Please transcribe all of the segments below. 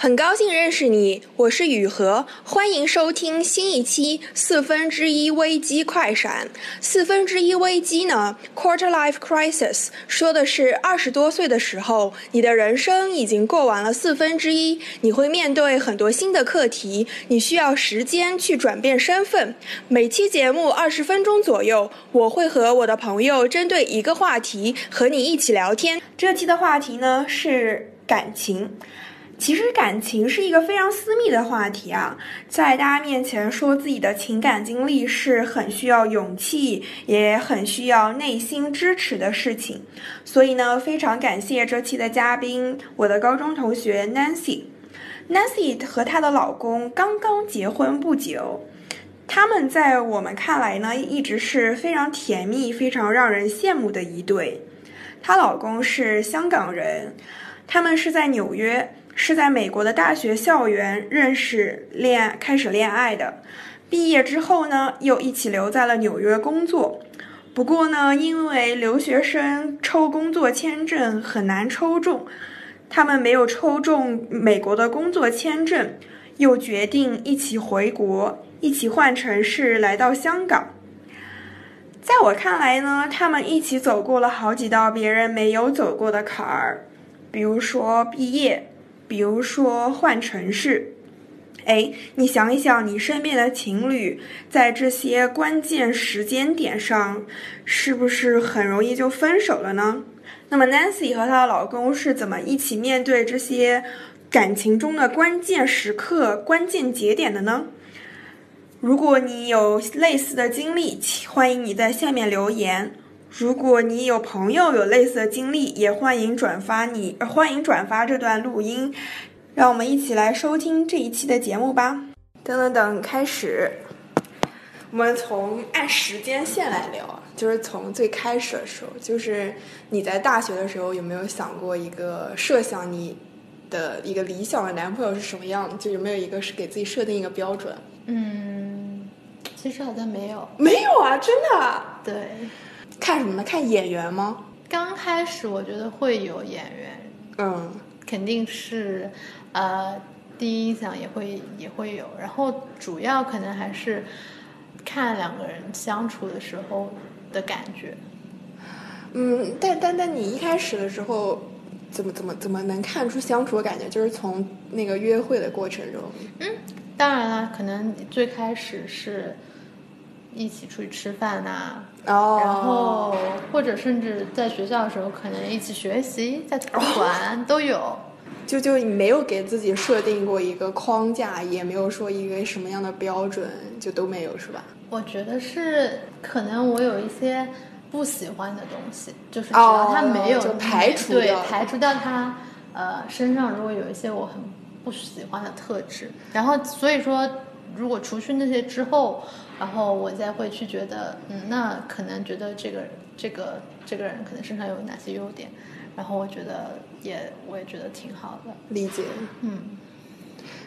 很高兴认识你，我是雨禾，欢迎收听新一期四分之一危机快闪。四分之一危机呢，quarter life crisis，说的是二十多岁的时候，你的人生已经过完了四分之一，你会面对很多新的课题，你需要时间去转变身份。每期节目二十分钟左右，我会和我的朋友针对一个话题和你一起聊天。这期的话题呢是感情。其实感情是一个非常私密的话题啊，在大家面前说自己的情感经历是很需要勇气，也很需要内心支持的事情。所以呢，非常感谢这期的嘉宾，我的高中同学 Nancy。Nancy 和她的老公刚刚结婚不久，他们在我们看来呢，一直是非常甜蜜、非常让人羡慕的一对。她老公是香港人，他们是在纽约。是在美国的大学校园认识、恋开始恋爱的，毕业之后呢，又一起留在了纽约工作。不过呢，因为留学生抽工作签证很难抽中，他们没有抽中美国的工作签证，又决定一起回国，一起换城市来到香港。在我看来呢，他们一起走过了好几道别人没有走过的坎儿，比如说毕业。比如说换城市，哎，你想一想，你身边的情侣在这些关键时间点上，是不是很容易就分手了呢？那么 Nancy 和她的老公是怎么一起面对这些感情中的关键时刻、关键节点的呢？如果你有类似的经历，欢迎你在下面留言。如果你有朋友有类似的经历，也欢迎转发你，欢迎转发这段录音，让我们一起来收听这一期的节目吧。等等等，开始。我们从按时间线来聊，就是从最开始的时候，就是你在大学的时候有没有想过一个设想你的一个理想的男朋友是什么样？就有没有一个是给自己设定一个标准？嗯，其实好像没有。没有啊，真的。对。看什么呢？看演员吗？刚开始我觉得会有演员，嗯，肯定是，呃，第一印象也会也会有，然后主要可能还是看两个人相处的时候的感觉。嗯，但但但你一开始的时候怎么怎么怎么能看出相处的感觉？就是从那个约会的过程中。嗯，当然了，可能最开始是。一起出去吃饭呐，然后或者甚至在学校的时候，可能一起学习，在图书馆都有。就就你没有给自己设定过一个框架，也没有说一个什么样的标准，就都没有是吧？我觉得是，可能我有一些不喜欢的东西，就是只要他没有排除对排除掉他呃身上如果有一些我很不喜欢的特质，然后所以说如果除去那些之后。然后我再会去觉得，嗯，那可能觉得这个这个这个人可能身上有哪些优点，然后我觉得也我也觉得挺好的，理解，嗯。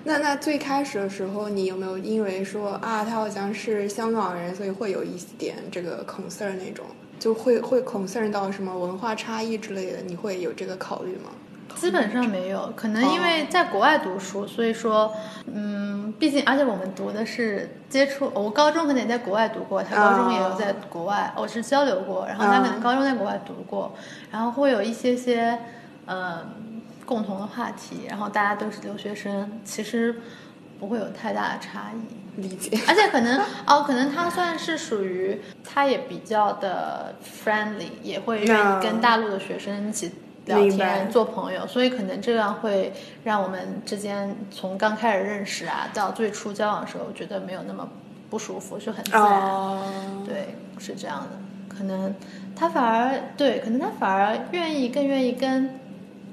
那那最开始的时候，你有没有因为说啊，他好像是香港人，所以会有一点这个 concern 那种，就会会 concern 到什么文化差异之类的，你会有这个考虑吗？基本上没有，可能因为在国外读书，所以说，嗯，毕竟而且我们读的是接触，我高中可能也在国外读过，他高中也有在国外，我是交流过，然后他可能高中在国外读过，然后会有一些些，呃，共同的话题，然后大家都是留学生，其实不会有太大的差异，理解。而且可能哦，可能他算是属于，他也比较的 friendly，也会愿意跟大陆的学生一起。聊天做朋友，所以可能这样会让我们之间从刚开始认识啊，到最初交往的时候，觉得没有那么不舒服，就很自然。对，是这样的。可能他反而对，可能他反而愿意更愿意跟，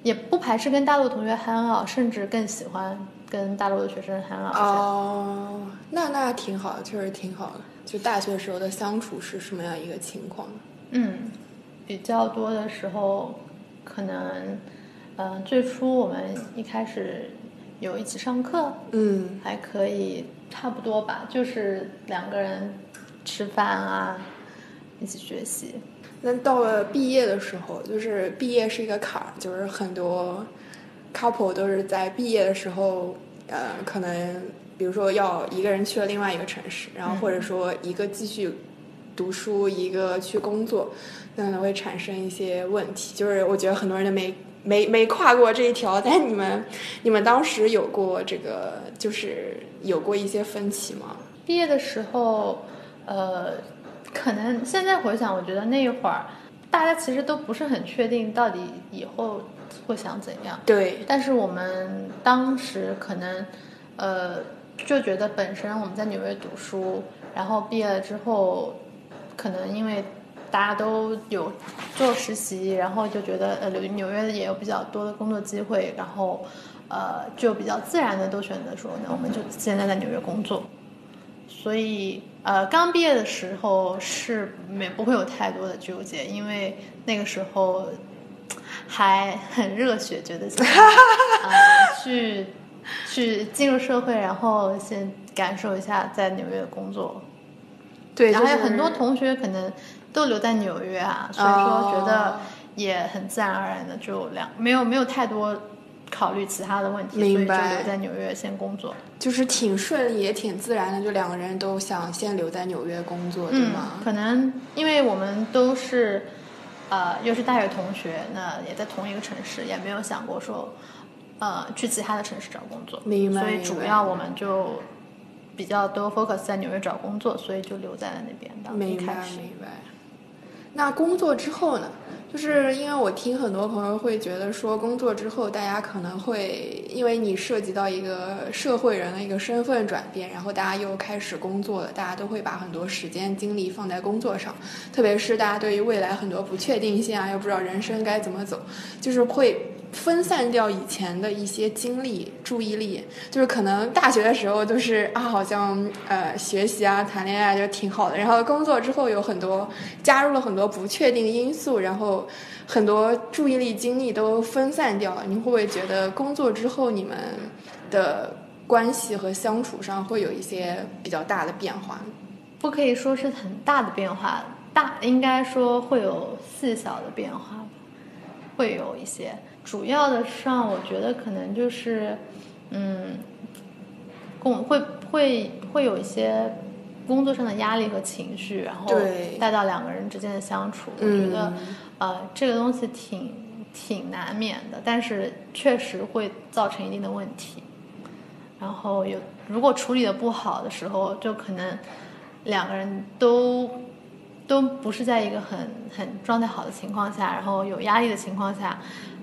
也不排斥跟大陆同学很好，甚至更喜欢跟大陆的学生很好。哦，那那挺好的，确实挺好的。就大学时候的相处是什么样一个情况？嗯，比较多的时候。可能，嗯，最初我们一开始有一起上课，嗯，还可以，差不多吧，就是两个人吃饭啊，一起学习。那到了毕业的时候，就是毕业是一个坎儿，就是很多 couple 都是在毕业的时候，呃，可能比如说要一个人去了另外一个城市，然后或者说一个继续读书，一个去工作，那可能会产生一些问题。就是我觉得很多人都没没没跨过这一条，但你们你们当时有过这个，就是有过一些分歧吗？毕业的时候，呃，可能现在回想，我觉得那一会儿大家其实都不是很确定到底以后会想怎样。对。但是我们当时可能，呃，就觉得本身我们在纽约读书，然后毕业了之后，可能因为大家都有做实习，然后就觉得呃纽纽约也有比较多的工作机会，然后呃就比较自然的都选择说，那我们就现在在纽约工作。所以，呃，刚毕业的时候是没不会有太多的纠结，因为那个时候还很热血，觉得想 呃去去进入社会，然后先感受一下在纽约的工作。对，然后还有很多同学可能都留在纽约啊，所以说觉得也很自然而然的就两没有没有太多。考虑其他的问题，所以就留在纽约先工作，就是挺顺利也挺自然的，就两个人都想先留在纽约工作，对吗？可能因为我们都是，呃，又是大学同学，那也在同一个城市，也没有想过说，呃，去其他的城市找工作，明白。所以主要我们就比较多 focus 在纽约找工作，所以就留在了那边。明白，明白。那工作之后呢？就是因为我听很多朋友会觉得说，工作之后大家可能会因为你涉及到一个社会人的一个身份转变，然后大家又开始工作了，大家都会把很多时间精力放在工作上，特别是大家对于未来很多不确定性啊，又不知道人生该怎么走，就是会。分散掉以前的一些精力、注意力，就是可能大学的时候都是啊，好像呃学习啊、谈恋爱就挺好的。然后工作之后有很多加入了很多不确定因素，然后很多注意力、精力都分散掉。你会不会觉得工作之后你们的关系和相处上会有一些比较大的变化？不可以说是很大的变化，大应该说会有细小的变化，会有一些。主要的上，我觉得可能就是，嗯，工会会会有一些工作上的压力和情绪，然后带到两个人之间的相处。我觉得，呃，这个东西挺挺难免的，但是确实会造成一定的问题。然后有如果处理的不好的时候，就可能两个人都都不是在一个很很状态好的情况下，然后有压力的情况下。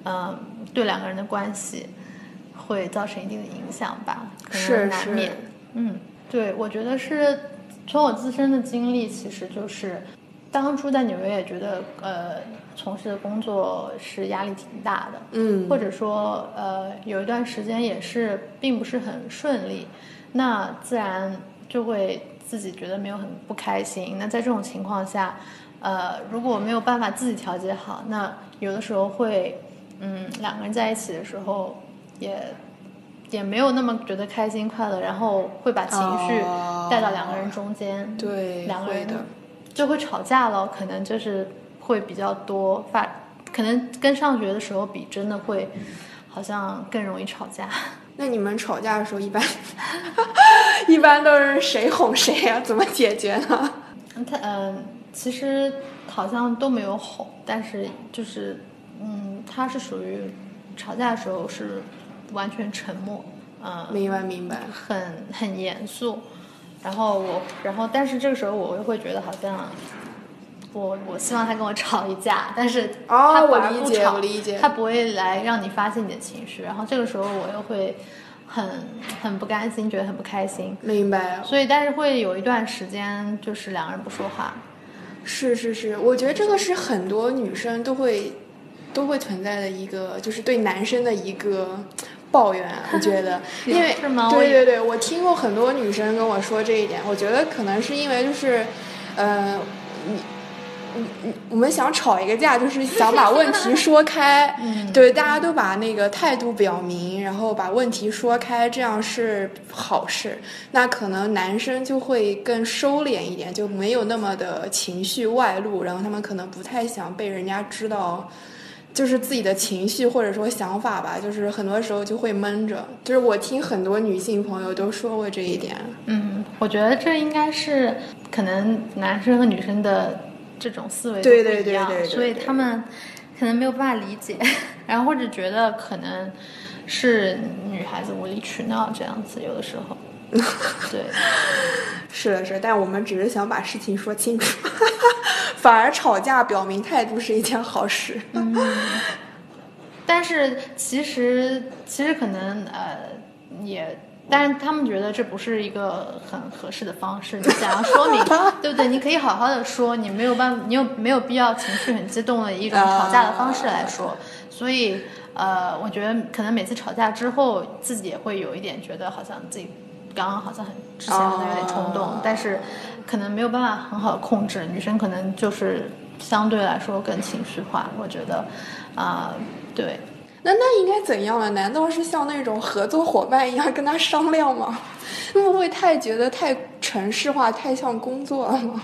嗯，对两个人的关系会造成一定的影响吧，可能难免。嗯，对，我觉得是从我自身的经历，其实就是当初在纽约也觉得，呃，从事的工作是压力挺大的。嗯，或者说，呃，有一段时间也是并不是很顺利，那自然就会自己觉得没有很不开心。那在这种情况下，呃，如果没有办法自己调节好，那有的时候会。嗯，两个人在一起的时候，也也没有那么觉得开心快乐，然后会把情绪带到两个人中间，对，两个人就会吵架了，可能就是会比较多发，可能跟上学的时候比，真的会好像更容易吵架。那你们吵架的时候，一般 一般都是谁哄谁呀？怎么解决呢？他嗯，其实好像都没有哄，但是就是。嗯，他是属于吵架的时候是完全沉默，嗯，明白明白，很很严肃。然后我，然后但是这个时候我又会觉得好像，我我希望他跟我吵一架，但是他我理解我理解，他不会来让你发泄你的情绪。然后这个时候我又会很很不甘心，觉得很不开心。明白。所以但是会有一段时间就是两个人不说话。是是是，我觉得这个是很多女生都会。都会存在的一个，就是对男生的一个 抱怨。我觉得，因为对对对，我听过很多女生跟我说这一点。我觉得可能是因为就是，呃，你你你，我们想吵一个架，就是想把问题说开。对，大家都把那个态度表明，然后把问题说开，这样是好事。那可能男生就会更收敛一点，就没有那么的情绪外露，然后他们可能不太想被人家知道。就是自己的情绪或者说想法吧，就是很多时候就会闷着。就是我听很多女性朋友都说过这一点。嗯，我觉得这应该是可能男生和女生的这种思维对对对对，所以他们可能没有办法理解，然后或者觉得可能是女孩子无理取闹这样子，有的时候。对，是的是，但我们只是想把事情说清楚，反而吵架表明态度是一件好事。嗯，但是其实其实可能呃也，但是他们觉得这不是一个很合适的方式。你想要说明，对不对？你可以好好的说，你没有办法，你有没有必要情绪很激动的一种吵架的方式来说？所以呃，我觉得可能每次吵架之后，自己也会有一点觉得好像自己。刚刚好像很之前好像有点冲动，但是可能没有办法很好的控制。女生可能就是相对来说更情绪化，我觉得啊，对。那那应该怎样了？难道是像那种合作伙伴一样跟他商量吗？会不会太觉得太城市化，太像工作了吗？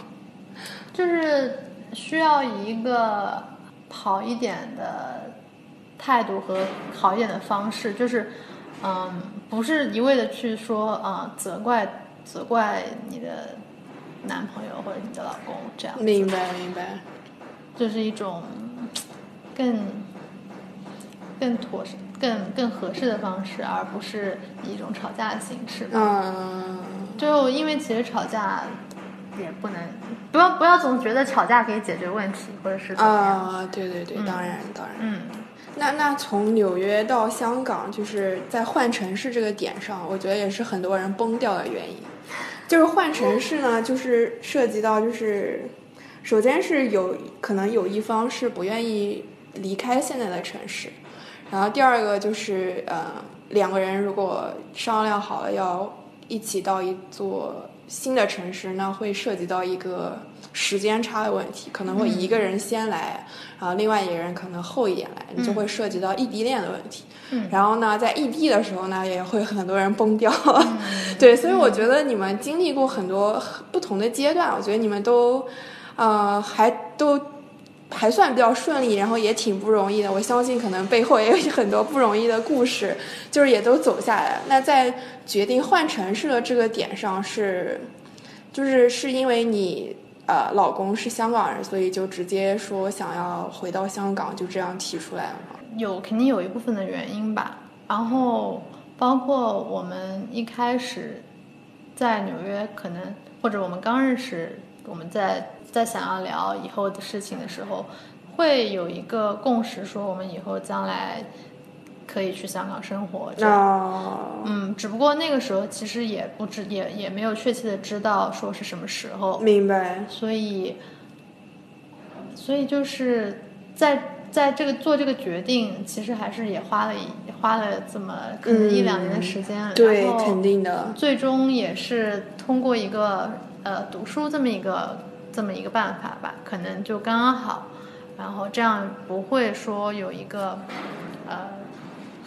就是需要一个好一点的态度和好一点的方式，就是嗯。不是一味的去说啊，责怪责怪你的男朋友或者你的老公这样。明白明白，这是一种更更妥适、更更合适的方式，而不是一种吵架的形式。嗯。就因为其实吵架也不能，不要不要总觉得吵架可以解决问题，或者是怎么样啊，对对对，当然当然。嗯。那那从纽约到香港，就是在换城市这个点上，我觉得也是很多人崩掉的原因。就是换城市呢，就是涉及到就是，首先是有可能有一方是不愿意离开现在的城市，然后第二个就是呃两个人如果商量好了要一起到一座新的城市，那会涉及到一个。时间差的问题，可能会一个人先来，然后另外一个人可能后一点来，你就会涉及到异地恋的问题。然后呢，在异地的时候呢，也会很多人崩掉。对，所以我觉得你们经历过很多不同的阶段，我觉得你们都，呃，还都还算比较顺利，然后也挺不容易的。我相信可能背后也有很多不容易的故事，就是也都走下来。那在决定换城市的这个点上，是，就是是因为你。呃，老公是香港人，所以就直接说想要回到香港，就这样提出来了？有肯定有一部分的原因吧。然后包括我们一开始在纽约，可能或者我们刚认识，我们在在想要聊以后的事情的时候，会有一个共识，说我们以后将来。可以去香港生活，这样，嗯，只不过那个时候其实也不知也也没有确切的知道说是什么时候，明白。所以，所以就是在在这个做这个决定，其实还是也花了花了这么可能一两年的时间，对，肯定的。最终也是通过一个呃读书这么一个这么一个办法吧，可能就刚刚好，然后这样不会说有一个呃。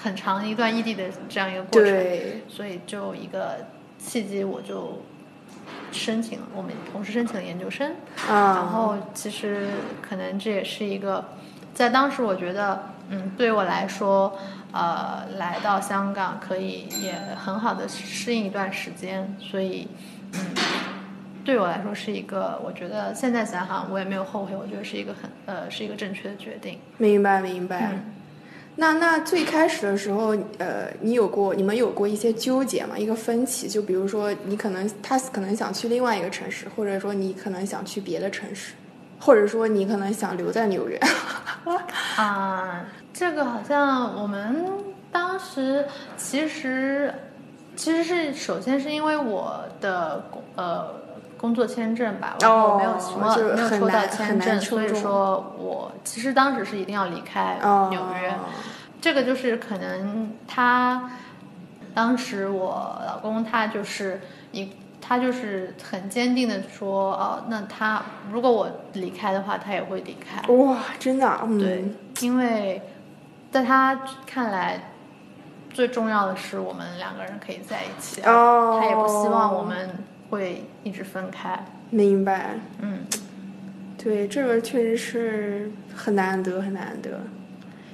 很长一段异地的这样一个过程，所以就一个契机，我就申请了，我们同时申请了研究生。然后其实可能这也是一个，在当时我觉得，嗯，对我来说，呃，来到香港可以也很好的适应一段时间，所以，嗯，对我来说是一个，我觉得现在想想我也没有后悔，我觉得是一个很呃是一个正确的决定。明白，明白。那那最开始的时候，呃，你有过你们有过一些纠结吗？一个分歧，就比如说你可能他可能想去另外一个城市，或者说你可能想去别的城市，或者说你可能想留在纽约。啊，这个好像我们当时其实其实是首先是因为我的呃。工作签证吧，然后没有什么没有抽到签证，所以说我其实当时是一定要离开纽约。这个就是可能他当时我老公他就是一他就是很坚定的说，哦，那他如果我离开的话，他也会离开。哇，真的？对，因为在他看来，最重要的是我们两个人可以在一起，他也不希望我们。会一直分开，明白。嗯，对，这个确实是很难得，很难得。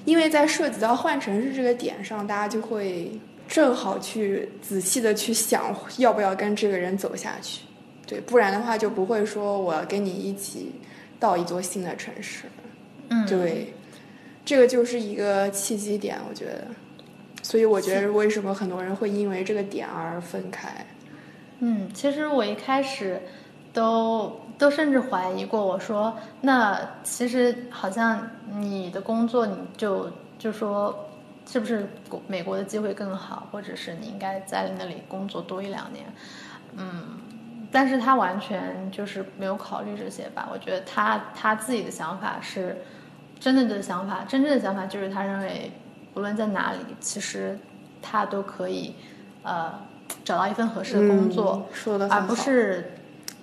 因为在涉及到换城市这个点上，大家就会正好去仔细的去想要不要跟这个人走下去，对，不然的话就不会说我要跟你一起到一座新的城市，嗯，对，这个就是一个契机点，我觉得，所以我觉得为什么很多人会因为这个点而分开，嗯，其实我一开始都。都甚至怀疑过，我说那其实好像你的工作，你就就说是不是美国的机会更好，或者是你应该在那里工作多一两年，嗯，但是他完全就是没有考虑这些吧？我觉得他他自己的想法是真正的想法，真正的想法就是他认为无论在哪里，其实他都可以呃找到一份合适的工作，说的而不是。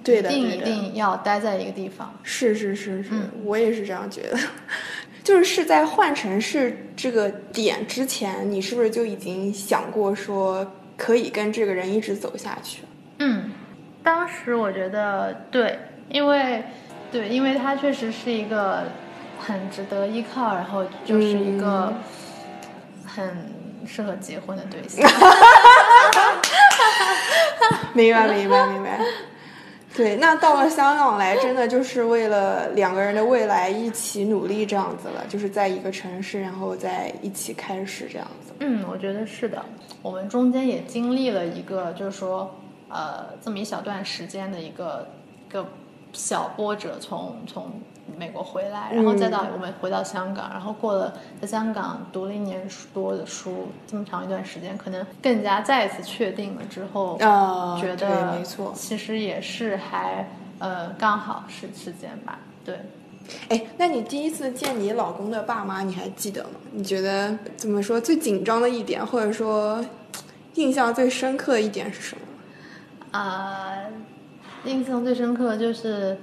对的，一定一定要待在一个地方。是是是是，我也是这样觉得。就是是在换城市这个点之前，你是不是就已经想过说可以跟这个人一直走下去？嗯，当时我觉得对，因为对，因为他确实是一个很值得依靠，然后就是一个很适合结婚的对象。明白明白明白。对，那到了香港来，真的就是为了两个人的未来一起努力这样子了，就是在一个城市，然后再一起开始这样子。嗯，我觉得是的。我们中间也经历了一个，就是说，呃，这么一小段时间的一个一个小波折，从从。美国回来，然后再到我们回到香港，然后过了在香港读了一年多的书，这么长一段时间，可能更加再一次确定了之后，觉得没错，其实也是还呃刚好是时间吧。对，哎，那你第一次见你老公的爸妈，你还记得吗？你觉得怎么说最紧张的一点，或者说印象最深刻的一点是什么？啊，印象最深刻就是。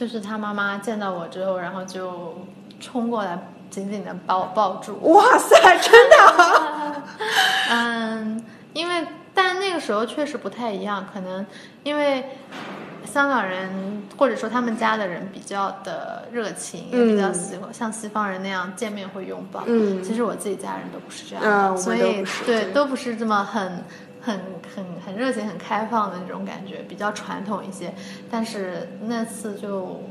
就是他妈妈见到我之后，然后就冲过来紧紧的把我抱住。哇塞，真的？嗯，因为但那个时候确实不太一样，可能因为香港人或者说他们家的人比较的热情，也比较喜欢像西方人那样见面会拥抱。嗯，其实我自己家人都不是这样的，所以对都不是这么很。很很很热情、很开放的那种感觉，比较传统一些。但是那次就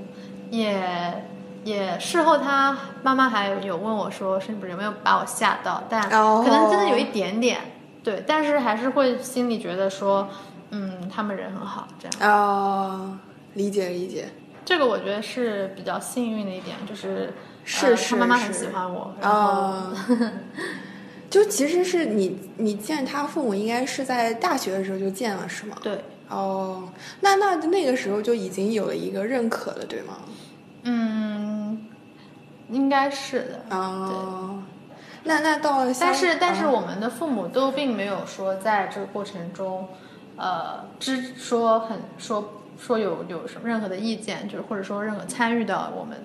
也也事后，他妈妈还有问我说，是不是有没有把我吓到？但可能真的有一点点，对。但是还是会心里觉得说，嗯，他们人很好，这样。哦，理解理解。这个我觉得是比较幸运的一点，就是是是他妈妈很喜欢我，然后。就其实是你，你见他父母应该是在大学的时候就见了，是吗？对。哦，那那那个时候就已经有了一个认可了，对吗？嗯，应该是的。哦。那那到了，但是但是我们的父母都并没有说在这个过程中，呃，知说很说说有有什么任何的意见，就是或者说任何参与到我们。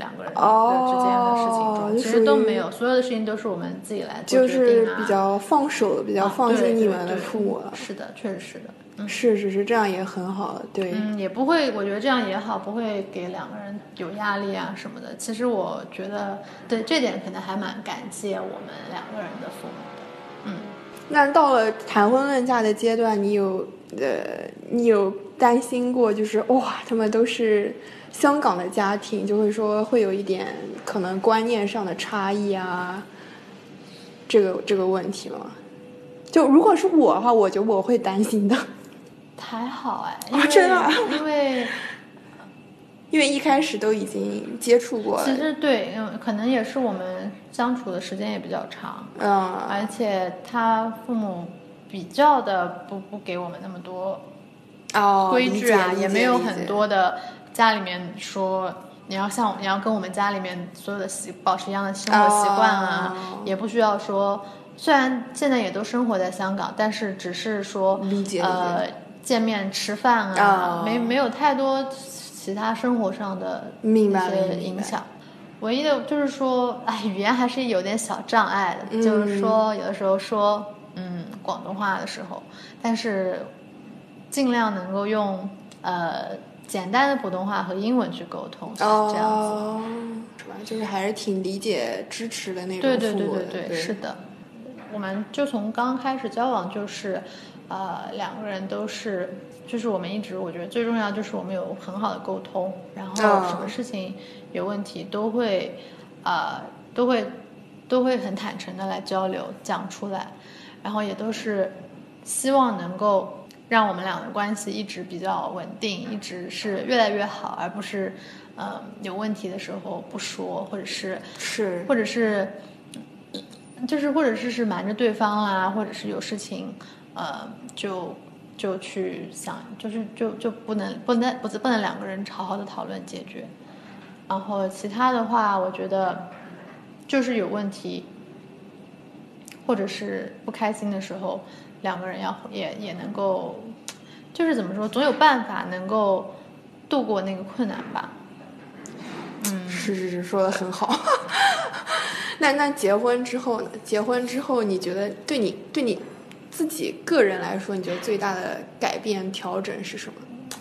两个人的之间的事情中，其实都没有，所有的事情都是我们自己来做决定啊。比较放手，比较放心你们的父母了。是的，确实是的。是是是，这样也很好。对，嗯，也不会，我觉得这样也好，不会给两个人有压力啊什么的。其实我觉得，对这点可能还蛮感谢我们两个人的父母的。嗯，那到了谈婚论嫁的阶段，你有呃，你有担心过，就是哇，他们都是。香港的家庭就会说会有一点可能观念上的差异啊，这个这个问题吗？就如果是我的话，我觉得我会担心的。还好哎，啊，真的，因为因为一开始都已经接触过了。其实对，嗯，可能也是我们相处的时间也比较长，嗯，而且他父母比较的不不给我们那么多哦规矩啊，也没有很多的。家里面说你要像你要跟我们家里面所有的习保持一样的生活习惯啊，也不需要说，虽然现在也都生活在香港，但是只是说呃见面吃饭啊，没没有太多其他生活上的一些影响。唯一的就是说，哎，语言还是有点小障碍的，就是说有的时候说嗯广东话的时候，但是尽量能够用呃。简单的普通话和英文去沟通是这样子。是吧？就是还是挺理解、支持的那种对对对。对对，是的。我们就从刚开始交往就是，呃，两个人都是，就是我们一直我觉得最重要就是我们有很好的沟通，然后嗯什么事情有问题都会，呃，都会都会很坦诚的来交流讲出来，然后也都是希望能够让我们俩的关系一直比较稳定，一直是越来越好，而不是，呃，有问题的时候不说，或者是是或者是，就是或者是是瞒着对方啊，或者是有事情，呃，就就去想，就是就就不能不能不不能两个人好好的讨论解决。然后其他的话，我觉得就是有问题，或者是不开心的时候，两个人要也也能够，就是怎么说，总有办法能够度过那个困难吧。嗯，是是是，说的很好。那那结婚之后呢？结婚之后，你觉得对你对你自己个人来说，你觉得最大的改变调整是什么？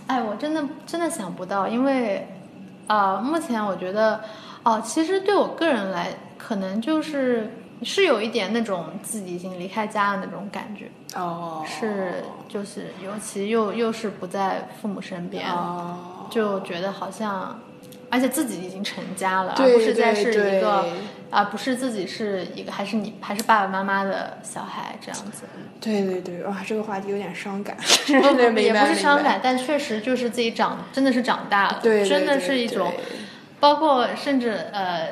哎，我真的真的想不到，因为，啊，目前我觉得，哦，其实对我个人来，可能就是是有一点那种自己已经离开家的那种感觉，哦，是就是尤其又又是不在父母身边，哦，就觉得好像，而且自己已经成家了，而不是再是一个对啊，不是自己是一个还是你还是爸爸妈妈的小孩这样子。对对对，哇，这个话题有点伤感，也不是伤感，但确实就是自己长，真的是长大了，对，对真的是一种，包括甚至呃，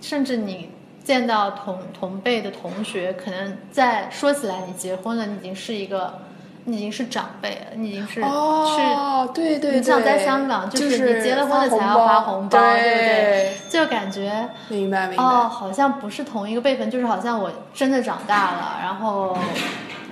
甚至你见到同同辈的同学，可能在说起来你结婚了，你已经是一个，你已经是长辈了，你已经是、哦，对对对，你想在香港，就是你结了婚了才要发发红红包，对对不对？就感觉明白明白。哦，好像不是同一个辈分，就是好像我真的长大了，然后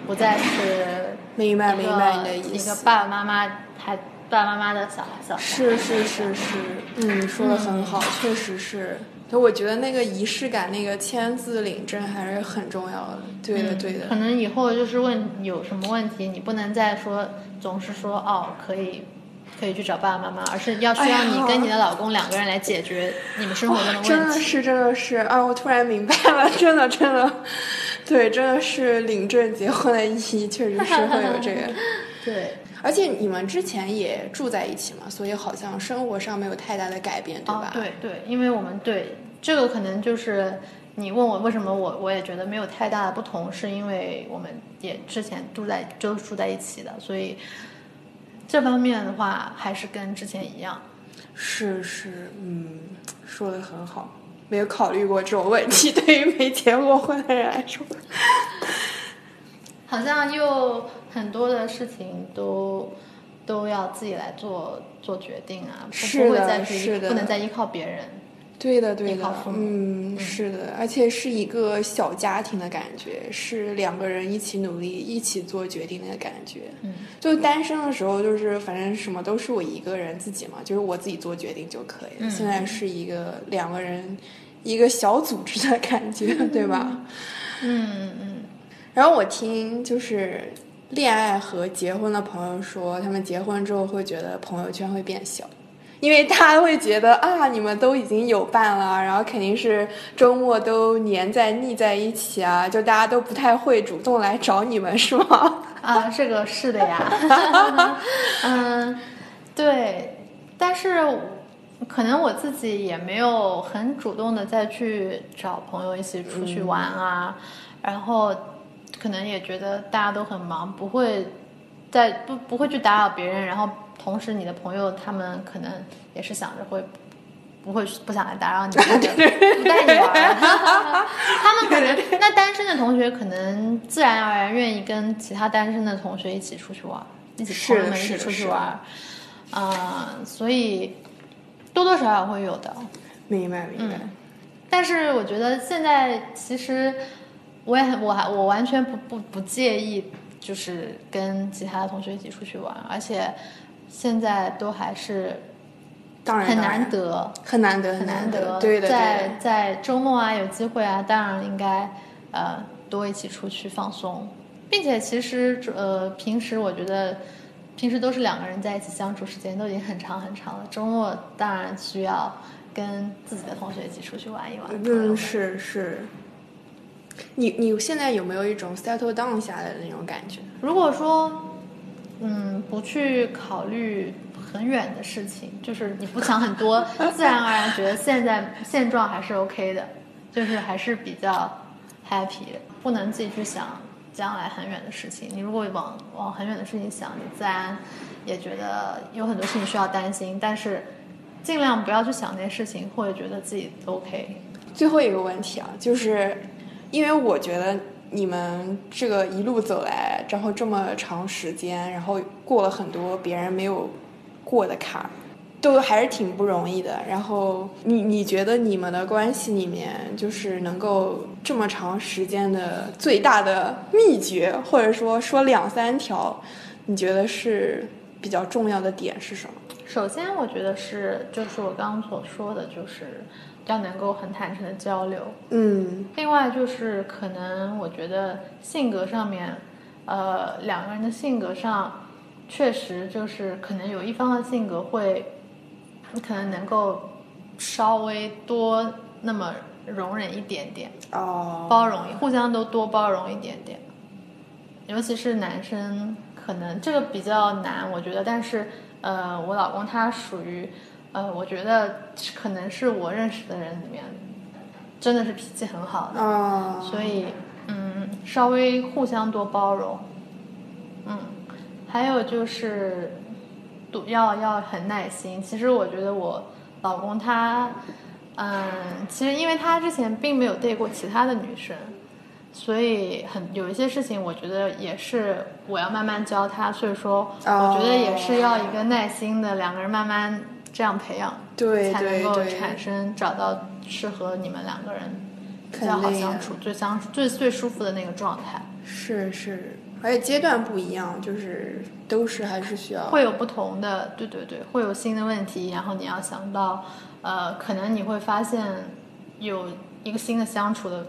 不再是明白明白你的意一个爸爸妈妈还爸爸妈妈的小孩小孩。是是是是，嗯，说的很好，确实是。就我觉得那个仪式感，那个签字领证还是很重要的。对的，嗯对的可。能以后就是问有什么问题，你不能再说总是说哦可以可以去找爸爸妈妈，而是要需要你跟你的老公两个人来解决你们生活中的问题。真的是，真的是啊！我突然明白了，真的，真的，对，真的是领证结婚的意义，确实是会有这个。对，而且你们之前也住在一起嘛，所以好像生活上没有太大的改变，对吧？哦，对对，因为我们对这个可能就是你问我为什么我我也觉得没有太大的不同，是因为我们也之前住在就住在一起的，所以这方面的话还是跟之前一样。是是，嗯，说的很好，没有考虑过这种问题，对于没结过婚的人来说。好像又很多的事情都都要自己来做做决定啊，不是的不会再去是的不能再依靠别人。对的，对的嗯，是的，而且是一个小家庭的感觉，是两个人一起努力、一起做决定的感觉。嗯，就单身的时候，就是反正什么都是我一个人自己嘛，就是我自己做决定就可以了。嗯现在是一个两个人一个小组织的感觉，对吧？嗯嗯然后我听就是恋爱和结婚的朋友说，他们结婚之后会觉得朋友圈会变小，因为他会觉得啊，你们都已经有伴了，然后肯定是周末都黏在腻在一起啊，就大家都不太会主动来找你们，是吗？啊，这个是的呀，嗯，对，但是可能我自己也没有很主动的再去找朋友一起出去玩啊，然后可能也觉得大家都很忙，不会在不不会去打扰别人，然后同时你的朋友他们可能也是想着会。不会不想来打扰你，不带你玩。他们可能那单身的同学可能自然而然愿意跟其他单身的同学一起出去玩，一起朋友们一起出去玩儿。啊、所以多多少少会有的。明白明白。但是我觉得现在其实我也很我还我完全不不不介意，就是跟其他的同学一起出去玩，而且现在都还是当然很难得，很难得，很难得。对的，对在。在周末啊有机会啊，当然应该呃多一起出去放松，并且其实呃平时我觉得平时都是两个人在一起相处时间都已经很长很长了，周末当然需要跟自己的同学一起出去玩一玩。嗯，是是。你你现在有没有一种 settle down 下来的那种感觉？如果说，嗯，不去考虑很远的事情，就是你不想很多，自然而然觉得现在现状还是 OK 的，就是还是比较 happy 的。不能自己去想将来很远的事情。你如果往往很远的事情想，你自然也觉得有很多事情需要担心。但是尽量不要去想那些事情，或者觉得自己 OK。最后一个问题啊，就是。因为我觉得你们这个一路走来，然后这么长时间，然后过了很多别人没有过的坎儿，都还是挺不容易的。然后你你觉得你们的关系里面，就是能够这么长时间的最大的秘诀，或者说说两三条，你觉得是比较重要的点是什么？首先，我觉得是就是我刚刚所说的就是。要能够很坦诚的交流，嗯。另外就是可能我觉得性格上面，呃，两个人的性格上，确实就是可能有一方的性格会，你可能能够稍微多那么容忍一点点，哦，包容，互相都多包容一点点。尤其是男生，可能这个比较难，我觉得。但是，呃，我老公他属于。呃，我觉得可能是我认识的人里面，真的是脾气很好的，所以嗯，稍微互相多包容，嗯，还有就是多要要很耐心。其实我觉得我老公他，嗯，其实因为他之前并没有对过其他的女生，所以很有一些事情，我觉得也是我要慢慢教他。所以说，我觉得也是要一个耐心的两个人慢慢。这样培养，对，才能够产生找到适合你们两个人比较好相处、最相处、最最舒服的那个状态。是是，而且阶段不一样，就是都是还是需要会有不同的，对对对，会有新的问题，然后你要想到，呃，可能你会发现有一个新的相处的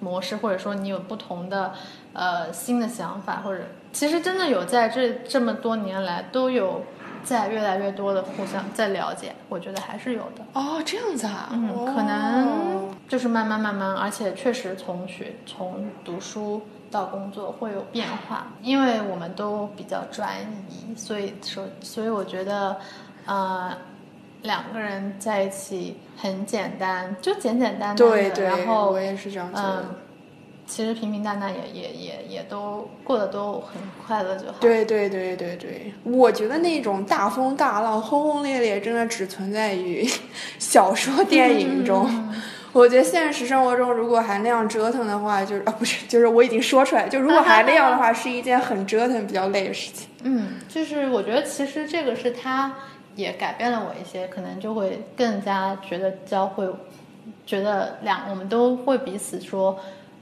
模式，或者说你有不同的呃新的想法，或者其实真的有在这这么多年来都有。在越来越多的互相在了解，我觉得还是有的。哦，这样子啊，嗯，可能就是慢慢慢慢，而且确实从学从读书到工作会有变化，因为我们都比较专一，所以说，所以我觉得，呃，两个人在一起很简单，就简简单单的，然后我也是这样觉得。其实平平淡淡也也也也都过得都很快乐就好。对对对对对，我觉得那种大风大浪、轰轰烈烈，真的只存在于 小说、电影中。我觉得现实生活中，如果还那样折腾的话，就是啊，不是，就是我已经说出来，就如果还那样的话，是一件很折腾、比较累的事情。嗯，就是我觉得其实这个是他也改变了我一些，可能就会更加觉得教会，觉得两我们都会彼此说。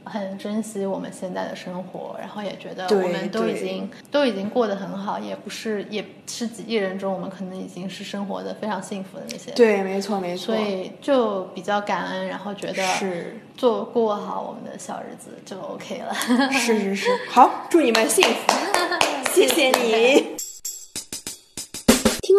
很珍惜我们现在的生活，然后也觉得我们都已经都已经过得很好，也不是也是几亿人中，我们可能已经是生活的非常幸福的那些。对，没错，没错。所以就比较感恩，然后觉得是做过好我们的小日子就 OK 了。是是是，好，祝你们幸福，谢谢你。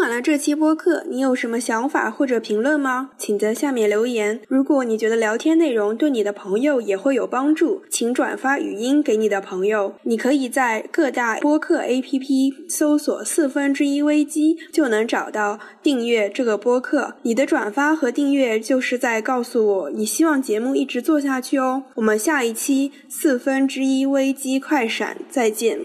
听完了这期播客，你有什么想法或者评论吗？请在下面留言。如果你觉得聊天内容对你的朋友也会有帮助，请转发语音给你的朋友。你可以在各大播客 APP 搜索“四分之一危机”，就能找到订阅这个播客。你的转发和订阅就是在告诉我你希望节目一直做下去哦。我们下一期四分之一危机快闪再见。